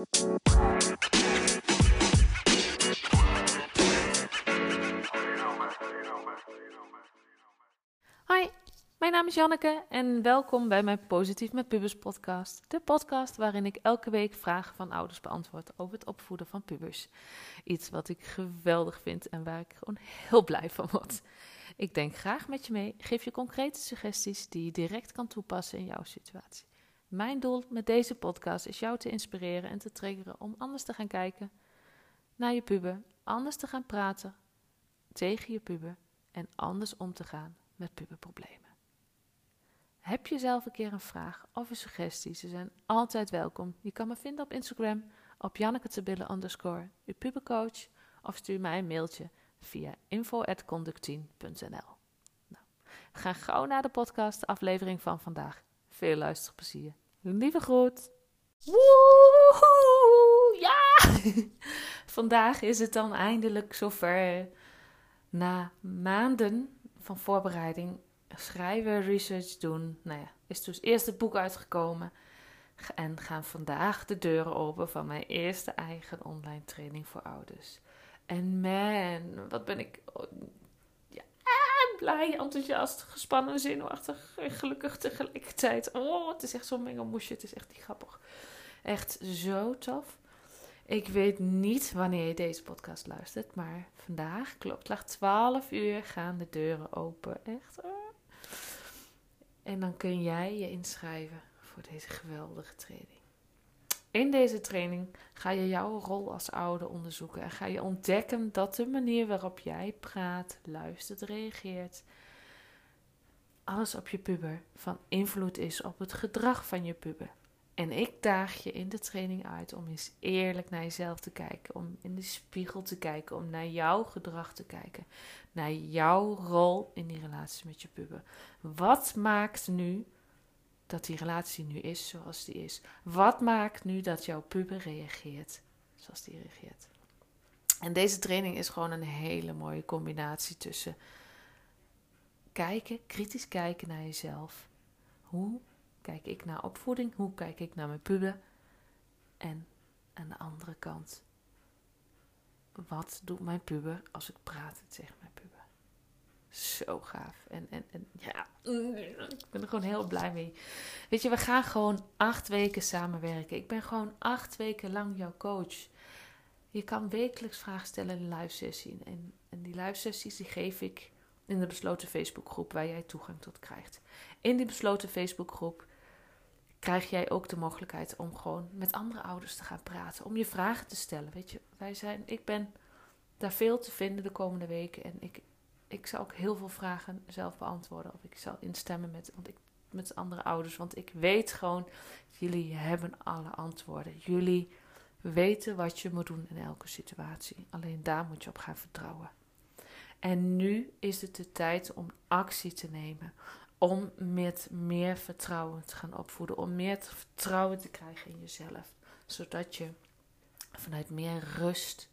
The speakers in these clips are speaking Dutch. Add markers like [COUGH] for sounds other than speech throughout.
Hoi, mijn naam is Janneke en welkom bij mijn Positief met Pubers podcast. De podcast waarin ik elke week vragen van ouders beantwoord over het opvoeden van pubers. Iets wat ik geweldig vind en waar ik gewoon heel blij van word. Ik denk graag met je mee, geef je concrete suggesties die je direct kan toepassen in jouw situatie. Mijn doel met deze podcast is jou te inspireren en te triggeren om anders te gaan kijken naar je puber, anders te gaan praten tegen je puber en anders om te gaan met puberproblemen. Heb je zelf een keer een vraag of een suggestie? Ze zijn altijd welkom. Je kan me vinden op Instagram op Janneke underscore, je pubercoach, of stuur mij een mailtje via info.conductien.nl. Nou, gaan gauw naar de podcast, aflevering van vandaag. Veel luisterplezier. Lieve groet. Woehoe, ja! [LAUGHS] Vandaag is het dan eindelijk zover. Na maanden van voorbereiding, schrijven, research doen. Nou ja, is dus eerst het boek uitgekomen. En gaan vandaag de deuren open van mijn eerste eigen online training voor ouders. En man, wat ben ik blij, enthousiast, gespannen, zenuwachtig en gelukkig tegelijkertijd. Oh, het is echt zo'n mengelmoesje. Het is echt niet grappig. Echt zo tof. Ik weet niet wanneer je deze podcast luistert, maar vandaag, klopt, lag 12 uur, gaan de deuren open. Echt. En dan kun jij je inschrijven voor deze geweldige training. In deze training ga je jouw rol als ouder onderzoeken en ga je ontdekken dat de manier waarop jij praat, luistert, reageert, alles op je puber van invloed is op het gedrag van je puber. En ik daag je in de training uit om eens eerlijk naar jezelf te kijken, om in de spiegel te kijken, om naar jouw gedrag te kijken, naar jouw rol in die relatie met je puber. Wat maakt nu dat die relatie nu is zoals die is? Wat maakt nu dat jouw puber reageert zoals die reageert? En deze training is gewoon een hele mooie combinatie tussen kijken, kritisch kijken naar jezelf. Hoe kijk ik naar opvoeding? Hoe kijk ik naar mijn puber? En aan de andere kant, wat doet mijn puber als ik praat tegen mijn puber? Zo gaaf. En, en, en ja, ik ben er gewoon heel blij mee. Weet je, we gaan gewoon acht weken samenwerken. Ik ben gewoon acht weken lang jouw coach. Je kan wekelijks vragen stellen in een live sessie. En, en die live sessies die geef ik in de besloten Facebookgroep waar jij toegang tot krijgt. In die besloten Facebookgroep krijg jij ook de mogelijkheid om gewoon met andere ouders te gaan praten, om je vragen te stellen. Weet je, wij zijn, ik ben daar veel te vinden de komende weken en ik, ik zal ook heel veel vragen zelf beantwoorden of ik zal instemmen met, want ik, met andere ouders, want ik weet gewoon, jullie hebben alle antwoorden. Jullie weten wat je moet doen in elke situatie. Alleen daar moet je op gaan vertrouwen. En nu is het de tijd om actie te nemen om met meer vertrouwen te gaan opvoeden, om meer vertrouwen te krijgen in jezelf, zodat je vanuit meer rust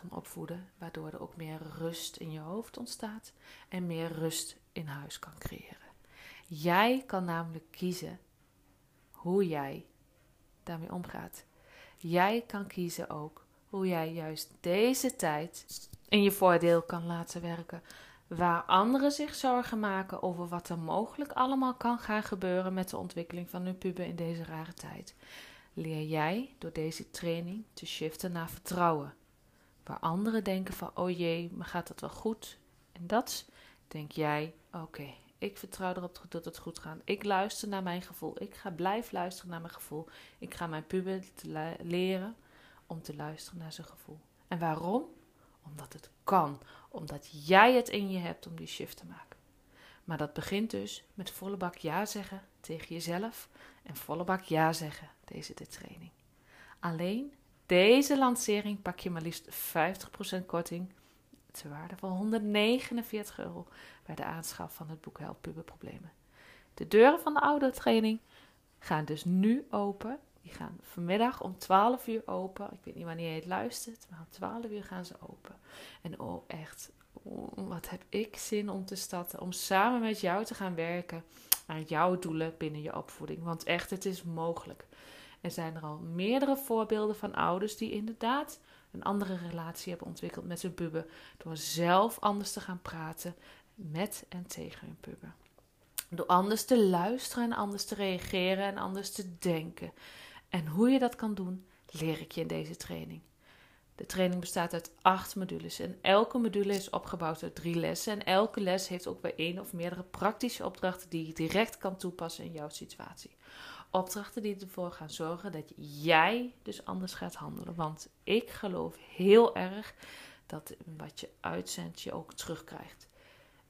kan opvoeden, waardoor er ook meer rust in je hoofd ontstaat en meer rust in huis kan creëren. Jij kan namelijk kiezen hoe jij daarmee omgaat. Jij kan kiezen ook hoe jij juist deze tijd in je voordeel kan laten werken, waar anderen zich zorgen maken over wat er mogelijk allemaal kan gaan gebeuren met de ontwikkeling van hun puber in deze rare tijd, leer jij door deze training te shiften naar vertrouwen. Waar anderen denken van, oh jee, maar gaat het wel goed? En dat denk jij, oké, ik vertrouw erop dat het goed gaat. Ik luister naar mijn gevoel. Ik ga blijven luisteren naar mijn gevoel. Ik ga mijn puber leren om te luisteren naar zijn gevoel. En waarom? Omdat het kan. Omdat jij het in je hebt om die shift te maken. Maar dat begint dus met volle bak ja zeggen tegen jezelf en volle bak ja zeggen deze de training. Alleen deze lancering pak je maar liefst 50% korting ter waarde van 149 euro bij de aanschaf van het boek Help Puberproblemen. De deuren van de oude training gaan dus nu open die gaan vanmiddag om 12 uur open. Ik weet niet wanneer je het luistert, maar om 12 uur gaan ze open. En oh, echt, wat heb ik zin om te starten. Om samen met jou te gaan werken aan jouw doelen binnen je opvoeding. Want echt, het is mogelijk. Er zijn er al meerdere voorbeelden van ouders die inderdaad een andere relatie hebben ontwikkeld met hun puber. Door zelf anders te gaan praten met en tegen hun puber. Door anders te luisteren en anders te reageren en anders te denken. En hoe je dat kan doen, leer ik je in deze training. De training bestaat uit acht modules en elke module is opgebouwd uit drie lessen. En elke les heeft ook weer één of meerdere praktische opdrachten die je direct kan toepassen in jouw situatie. Opdrachten die ervoor gaan zorgen dat jij dus anders gaat handelen. Want ik geloof heel erg dat wat je uitzendt je ook terugkrijgt.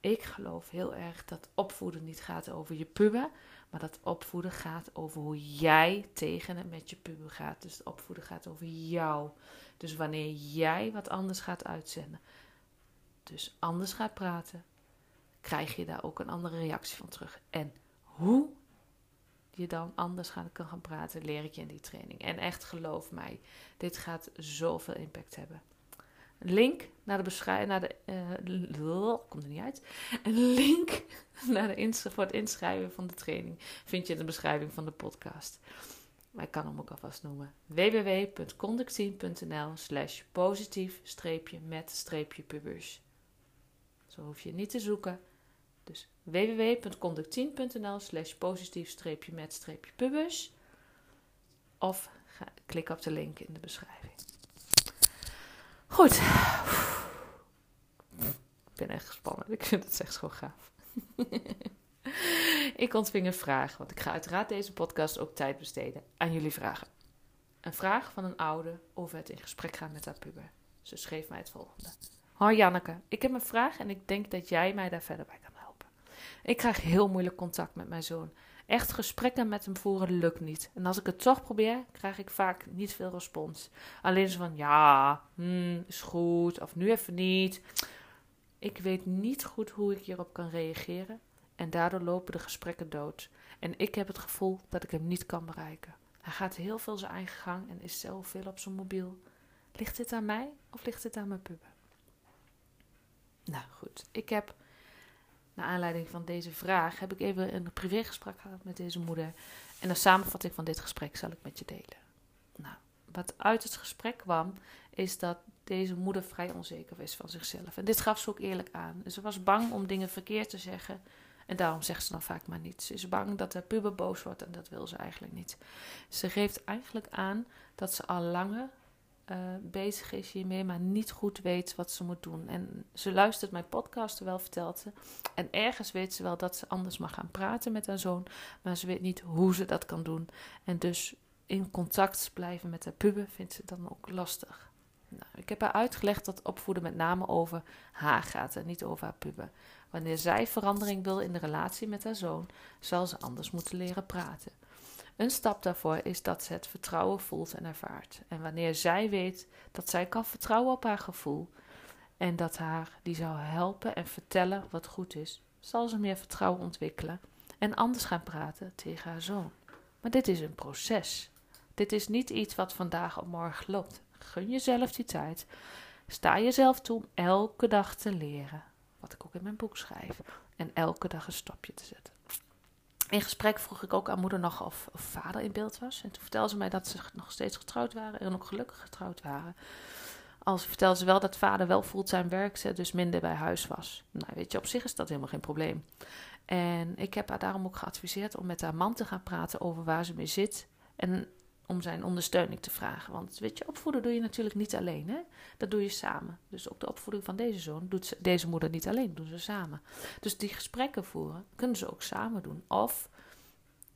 Ik geloof heel erg dat opvoeden niet gaat over je puber, maar dat opvoeden gaat over hoe jij tegen het met je puber gaat. Dus opvoeden gaat over jou. Dus wanneer jij wat anders gaat uitzenden, dus anders gaat praten, krijg je daar ook een andere reactie van terug. En hoe je dan anders kan gaan praten, leer ik je in die training. En echt geloof mij, dit gaat zoveel impact hebben. Een link naar de beschrijving, naar de, uh, komt er niet uit. Een link [LAUGHS] naar de voor het inschrijven van de training vind je in de beschrijving van de podcast. Maar ik kan hem ook alvast noemen. www.conductien.nl slash positief streepje met streepje pubers. Zo hoef je niet te zoeken. Dus www.conductien.nl slash positief streepje met streepje pubers. Of ga, klik op de link in de beschrijving. Goed. Ik ben echt gespannen. Ik vind het echt gewoon gaaf. [LAUGHS] ik ontving een vraag, want ik ga uiteraard deze podcast ook tijd besteden aan jullie vragen. Een vraag van een oude over het in gesprek gaan met haar puber. Ze schreef mij het volgende. Hoi Janneke, ik heb een vraag en ik denk dat jij mij daar verder bij kan helpen. Ik krijg heel moeilijk contact met mijn zoon. Echt gesprekken met hem voeren lukt niet. En als ik het toch probeer, krijg ik vaak niet veel respons. Alleen zo van ja, hmm, is goed, of nu even niet. Ik weet niet goed hoe ik hierop kan reageren en daardoor lopen de gesprekken dood. En ik heb het gevoel dat ik hem niet kan bereiken. Hij gaat heel veel zijn eigen gang en is zelf veel op zijn mobiel. Ligt dit aan mij of ligt dit aan mijn puber? Nou goed, ik heb naar aanleiding van deze vraag heb ik even een privégesprek gehad met deze moeder. En een samenvatting van dit gesprek zal ik met je delen. Nou, wat uit het gesprek kwam, is dat deze moeder vrij onzeker is van zichzelf. En dit gaf ze ook eerlijk aan. Ze was bang om dingen verkeerd te zeggen. En daarom zegt ze dan vaak maar niets. Ze is bang dat de puber boos wordt en dat wil ze eigenlijk niet. Ze geeft eigenlijk aan dat ze al langer uh, bezig is hiermee, maar niet goed weet wat ze moet doen. En ze luistert mijn podcast, wel vertelt ze. En ergens weet ze wel dat ze anders mag gaan praten met haar zoon, maar ze weet niet hoe ze dat kan doen. En dus in contact blijven met haar puber vindt ze dan ook lastig. Nou, ik heb haar uitgelegd dat opvoeden met name over haar gaat en niet over haar puber. Wanneer zij verandering wil in de relatie met haar zoon, zal ze anders moeten leren praten. Een stap daarvoor is dat ze het vertrouwen voelt en ervaart. En wanneer zij weet dat zij kan vertrouwen op haar gevoel en dat haar die zou helpen en vertellen wat goed is, zal ze meer vertrouwen ontwikkelen en anders gaan praten tegen haar zoon. Maar dit is een proces. Dit is niet iets wat vandaag op morgen loopt. Gun jezelf die tijd. Sta jezelf toe om elke dag te leren. Wat ik ook in mijn boek schrijf. En elke dag een stapje te zetten. In gesprek vroeg ik ook aan moeder nog of, of, vader in beeld was. En toen vertelde ze mij dat ze nog steeds getrouwd waren en ook gelukkig getrouwd waren. Als vertelde ze wel dat vader wel fulltime werkte, dus minder bij huis was. Nou, weet je, op zich is dat helemaal geen probleem. En ik heb haar daarom ook geadviseerd om met haar man te gaan praten over waar ze mee zit. En om zijn ondersteuning te vragen. Want weet je, opvoeden doe je natuurlijk niet alleen. Hè? Dat doe je samen. Dus ook de opvoeding van deze zoon doet ze, deze moeder niet alleen, doen ze samen. Dus die gesprekken voeren kunnen ze ook samen doen. Of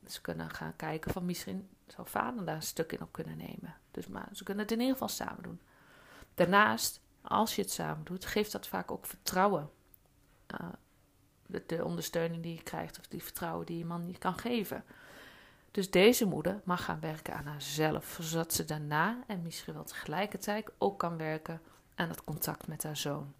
ze kunnen gaan kijken van misschien zou vader daar een stuk in op kunnen nemen. Dus maar ze kunnen het in ieder geval samen doen. Daarnaast, als je het samen doet, geeft dat vaak ook vertrouwen. Uh, de, de, ondersteuning die je krijgt, of die vertrouwen die je man je kan geven. Dus deze moeder mag gaan werken aan haarzelf, zodat ze daarna en misschien wel tegelijkertijd ook kan werken aan het contact met haar zoon.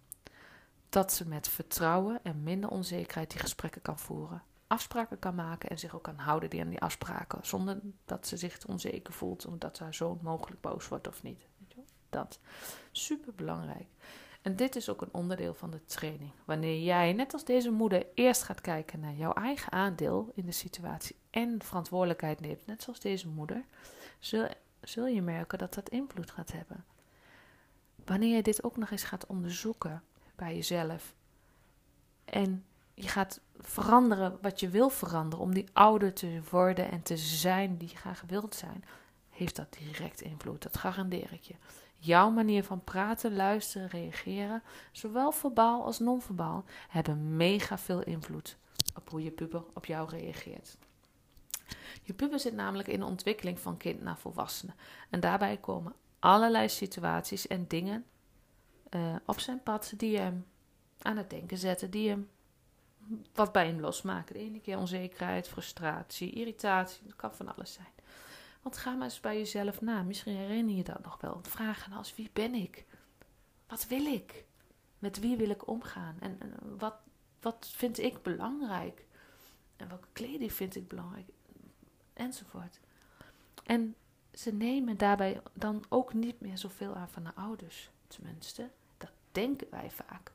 Dat ze met vertrouwen en minder onzekerheid die gesprekken kan voeren, afspraken kan maken en zich ook kan houden aan die afspraken, zonder dat ze zich onzeker voelt omdat haar zoon mogelijk boos wordt of niet. Dat super belangrijk. En dit is ook een onderdeel van de training. Wanneer jij, net als deze moeder, eerst gaat kijken naar jouw eigen aandeel in de situatie en verantwoordelijkheid neemt, net zoals deze moeder, zul, zul je merken dat dat invloed gaat hebben. Wanneer je dit ook nog eens gaat onderzoeken bij jezelf en je gaat veranderen wat je wil veranderen om die ouder te worden en te zijn die je graag wilt zijn, heeft dat direct invloed. Dat garandeer ik je. Jouw manier van praten, luisteren, reageren, zowel verbaal als non-verbaal, hebben mega veel invloed op hoe je puber op jou reageert. Je puber zit namelijk in de ontwikkeling van kind naar volwassene. En daarbij komen allerlei situaties en dingen uh, op zijn pad die hem aan het denken zetten, die hem wat bij hem losmaken. De ene keer onzekerheid, frustratie, irritatie, dat kan van alles zijn. Want ga maar eens bij jezelf na. Misschien herinner je dat nog wel. Vragen als wie ben ik? Wat wil ik? Met wie wil ik omgaan? En, en wat, wat vind ik belangrijk? En welke kleding vind ik belangrijk? Enzovoort. En ze nemen daarbij dan ook niet meer zoveel aan van de ouders. Tenminste, dat denken wij vaak.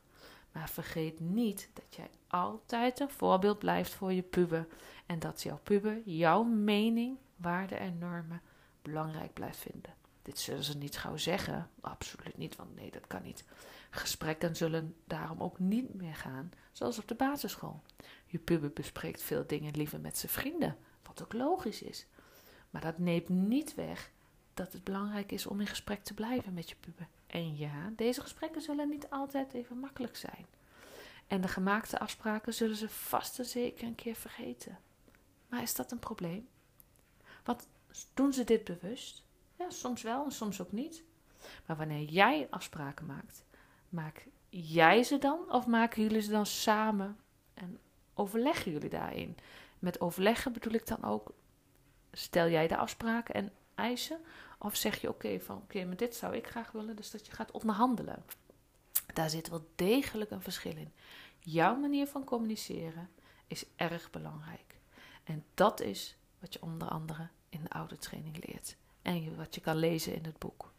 Maar vergeet niet dat jij altijd een voorbeeld blijft voor je puber. En dat jouw puber jouw mening, waarden en normen belangrijk blijft vinden. Dit zullen ze niet gauw zeggen. Absoluut niet, want nee, dat kan niet. Gesprekken zullen daarom ook niet meer gaan zoals op de basisschool. Je puber bespreekt veel dingen liever met zijn vrienden, wat ook logisch is. Maar dat neemt niet weg dat het belangrijk is om in gesprek te blijven met je puber. En ja, deze gesprekken zullen niet altijd even makkelijk zijn. En de gemaakte afspraken zullen ze vast en zeker een keer vergeten. Maar is dat een probleem? Want doen ze dit bewust? Ja, soms wel en soms ook niet. Maar wanneer jij afspraken maakt, maak jij ze dan of maken jullie ze dan samen en overleggen jullie daarin? Met overleggen bedoel ik dan ook, stel jij de afspraken en eisen? Of zeg je oké, van oké, maar dit zou ik graag willen, dus dat je gaat onderhandelen. Daar zit wel degelijk een verschil in. Jouw manier van communiceren is erg belangrijk. En dat is wat je onder andere in de oude training leert. En wat je kan lezen in het boek.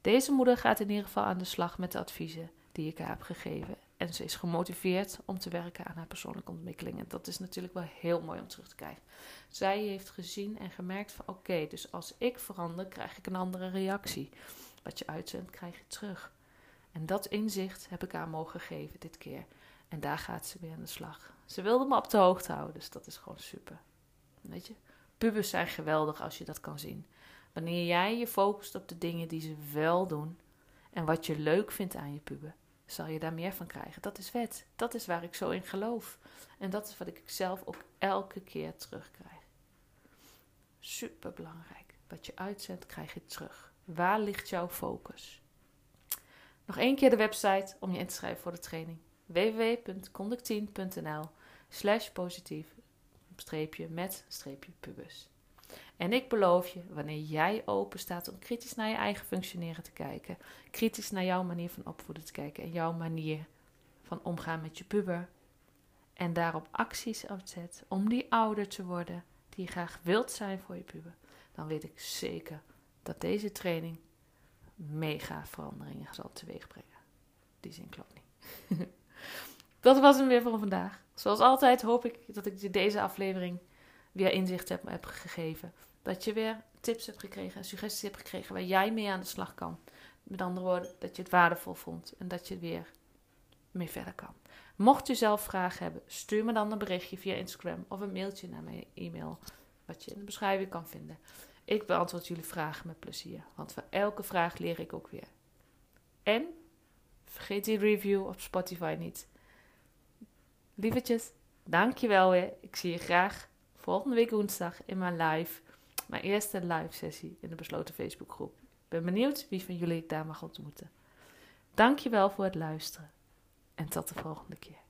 Deze moeder gaat in ieder geval aan de slag met de adviezen die ik haar heb gegeven. En ze is gemotiveerd om te werken aan haar persoonlijke ontwikkeling. En dat is natuurlijk wel heel mooi om terug te krijgen. Zij heeft gezien en gemerkt van oké, dus als ik verander, krijg ik een andere reactie. Wat je uitzendt, krijg je terug. En dat inzicht heb ik haar mogen geven dit keer. En daar gaat ze weer aan de slag. Ze wilde me op de hoogte houden, dus dat is gewoon super. Weet je, pubers zijn geweldig als je dat kan zien. Wanneer jij je focust op de dingen die ze wel doen en wat je leuk vindt aan je puber, zal je daar meer van krijgen. Dat is wet. Dat is waar ik zo in geloof. En dat is wat ik zelf ook elke keer terugkrijg. Super belangrijk. Wat je uitzendt, krijg je terug. Waar ligt jouw focus? Nog één keer de website om je in te schrijven voor de training. www.conductien.nl slash En ik beloof je, wanneer jij open staat om kritisch naar je eigen functioneren te kijken, kritisch naar jouw manier van opvoeden te kijken en jouw manier van omgaan met je puber, en daarop acties opzet om die ouder te worden die je graag wilt zijn voor je puber, dan weet ik zeker dat deze training mega veranderingen zal teweegbrengen. Die zin klopt niet. [LAUGHS] dat was hem weer voor vandaag. Zoals altijd hoop ik dat ik je deze aflevering weer inzicht heb, heb gegeven. Dat je weer tips hebt gekregen en suggesties hebt gekregen waar jij mee aan de slag kan. Met andere woorden, dat je het waardevol vond en dat je weer mee verder kan. Mocht je zelf vragen hebben, stuur me dan een berichtje via Instagram of een mailtje naar mijn e-mail, wat je in de beschrijving kan vinden. Ik beantwoord jullie vragen met plezier, want voor elke vraag leer ik ook weer. En vergeet die review op Spotify niet. Lievertjes, dankjewel weer. Ik zie je graag volgende week woensdag in mijn live. Mijn eerste live sessie in de besloten Facebookgroep. Ik ben benieuwd wie van jullie ik daar mag ontmoeten. Dankjewel voor het luisteren en tot de volgende keer.